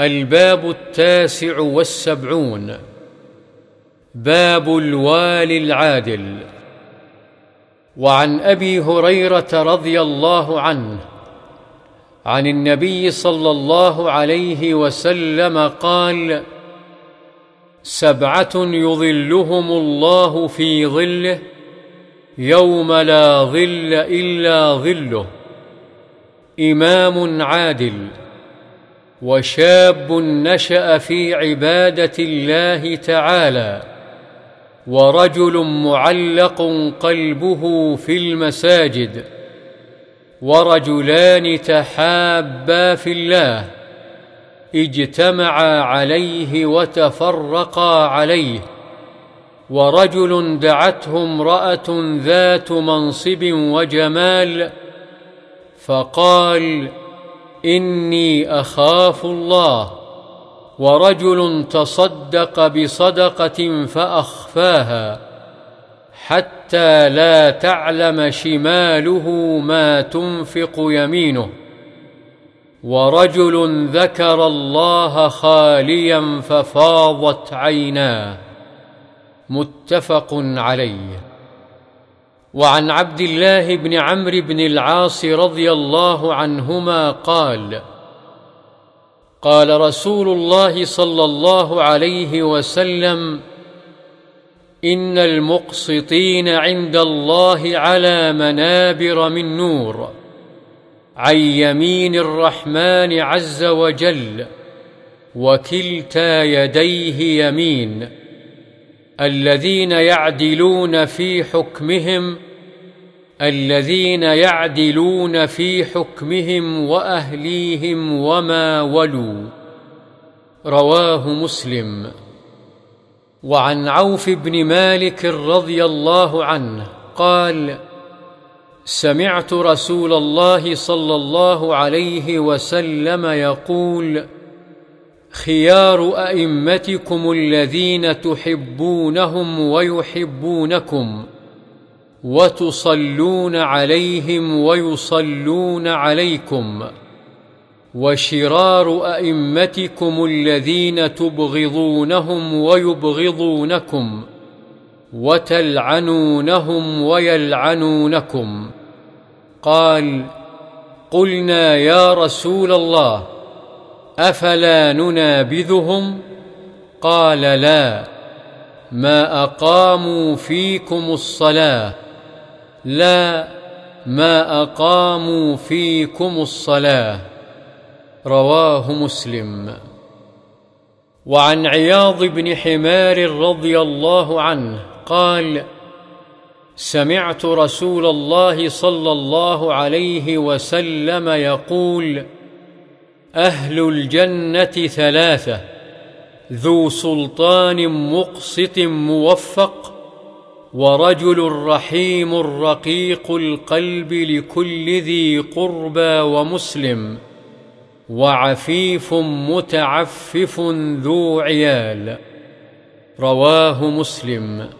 الباب التاسع والسبعون. باب الوالي العادل. وعن أبي هريرة رضي الله عنه عن النبي صلى الله عليه وسلم قال سبعة يظلهم الله في ظله يوم لا ظل إلا ظله. إمام عادل. وشاب نشأ في عبادة الله تعالى ورجل معلق قلبه في المساجد ورجلان تحابا في الله اجتمعا عليه وتفرقا عليه ورجل دعته امرأة ذات منصب وجمال فقال إني أخاف الله ورجل تصدق بصدقة فأخفاها حتى لا تعلم شماله ما تنفق يمينه. ورجل ذكر الله خاليا ففاضت عيناه. متفق عليه. وعن عبد الله بن عمرو بن العاص رضي الله عنهما قال قال رسول الله صلى الله عليه وسلم إن المقسطين عند الله على منابر من نور عن يمين الرحمن عز وجل وكلتا يديه يمين الذين يعدلون في حكمهم الذين يعدلون في حكمهم وأهليهم وما ولوا. رواه مسلم. وعن عوف بن مالك رضي الله عنه قال سمعت رسول الله صلى الله عليه وسلم يقول خيار أئمتكم الذين تحبونهم ويحبونكم. وتصلون عليهم ويصلون عليكم وشرار ائمتكم الذين تبغضونهم ويبغضونكم وتلعنونهم ويلعنونكم قال قلنا يا رسول الله افلا ننابذهم قال لا ما اقاموا فيكم الصلاه لا ما أقاموا فيكم الصلاة. رواه مسلم. وعن عياض بن حمار رضي الله عنه قال سمعت رسول الله صلى الله عليه وسلم يقول أهل الجنة ثلاثة ذو سلطان مقسط موفق ورجل رحيم رقيق القلب لكل ذي قربى ومسلم وعفيف متعفف ذو عيال. رواه مسلم.